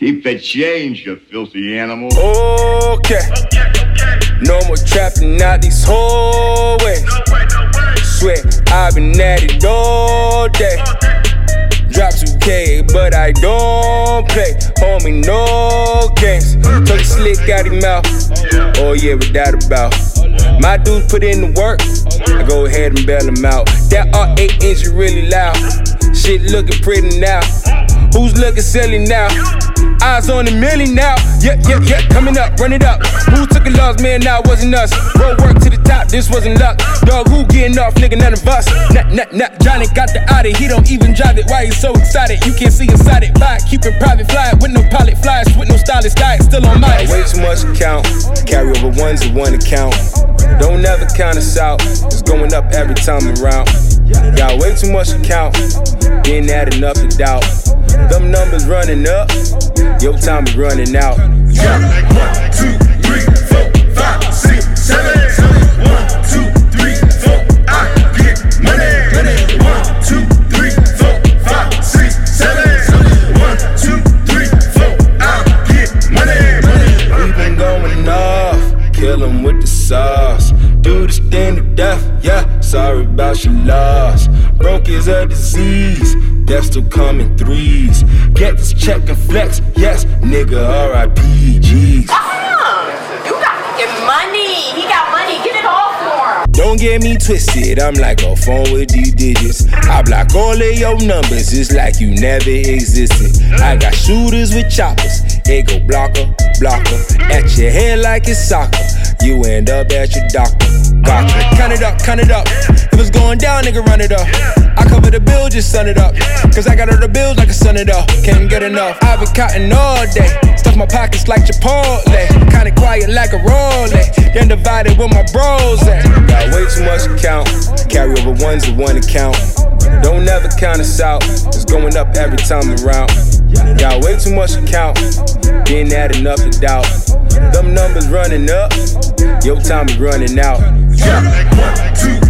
Keep the change, you filthy animal. Okay. No more trapping out these hallways. Swear, I've been at it all day. Drop 2K, but I don't play. Homie, no games. Took the slick out his mouth. Oh, yeah, without a doubt. My dudes put in the work. I go ahead and bail them out. That R8 engine really loud. Shit looking pretty now. Who's looking silly now? Eyes on the million now. Yeah, yeah, yeah, coming up, run it up. Who took a loss, man? Now it wasn't us. Bro, work to the top, this wasn't luck. Dog, who getting off, nigga, none of us. Nah, nah, nah, Johnny got the Audi, he don't even drive it. Why he so excited? You can't see inside it. Fly, keep it private, fly with no pilot, flies with no stylist, diet, still on my Way too much account, carry over ones to one account. Don't never count us out, it's going up every time around. Got way too much account, ain't adding up the doubt. Them numbers running up, your time is running out. Yeah. One, two, three, four, five, six, Sorry about your loss. Broke is a disease, death still coming threes. Get this check and flex, yes, nigga, R.I.P. G's. You got fucking money. He got money. Get it all for him. Don't get me twisted, I'm like a phone with these digits. I block all of your numbers, it's like you never existed. I got shooters with choppers, they go blocker, blocker. At your head like it's soccer, you end up at your doctor. Gotcha. Count it up, count it up. If it's going down, nigga, run it up. I cover the bill, just sun it up. Cause I got all the bills like a sun it up. Can't get enough. I've been counting all day. Stuff my pockets like Chipotle. Kinda quiet like a Rolex. Then divided with my bros at. Got way too much account. Carry over ones to one account. Don't never count us out. It's going up every time around. Got way too much account. Ain't adding up the doubt. Them numbers running up. Your time is running out. Yeah.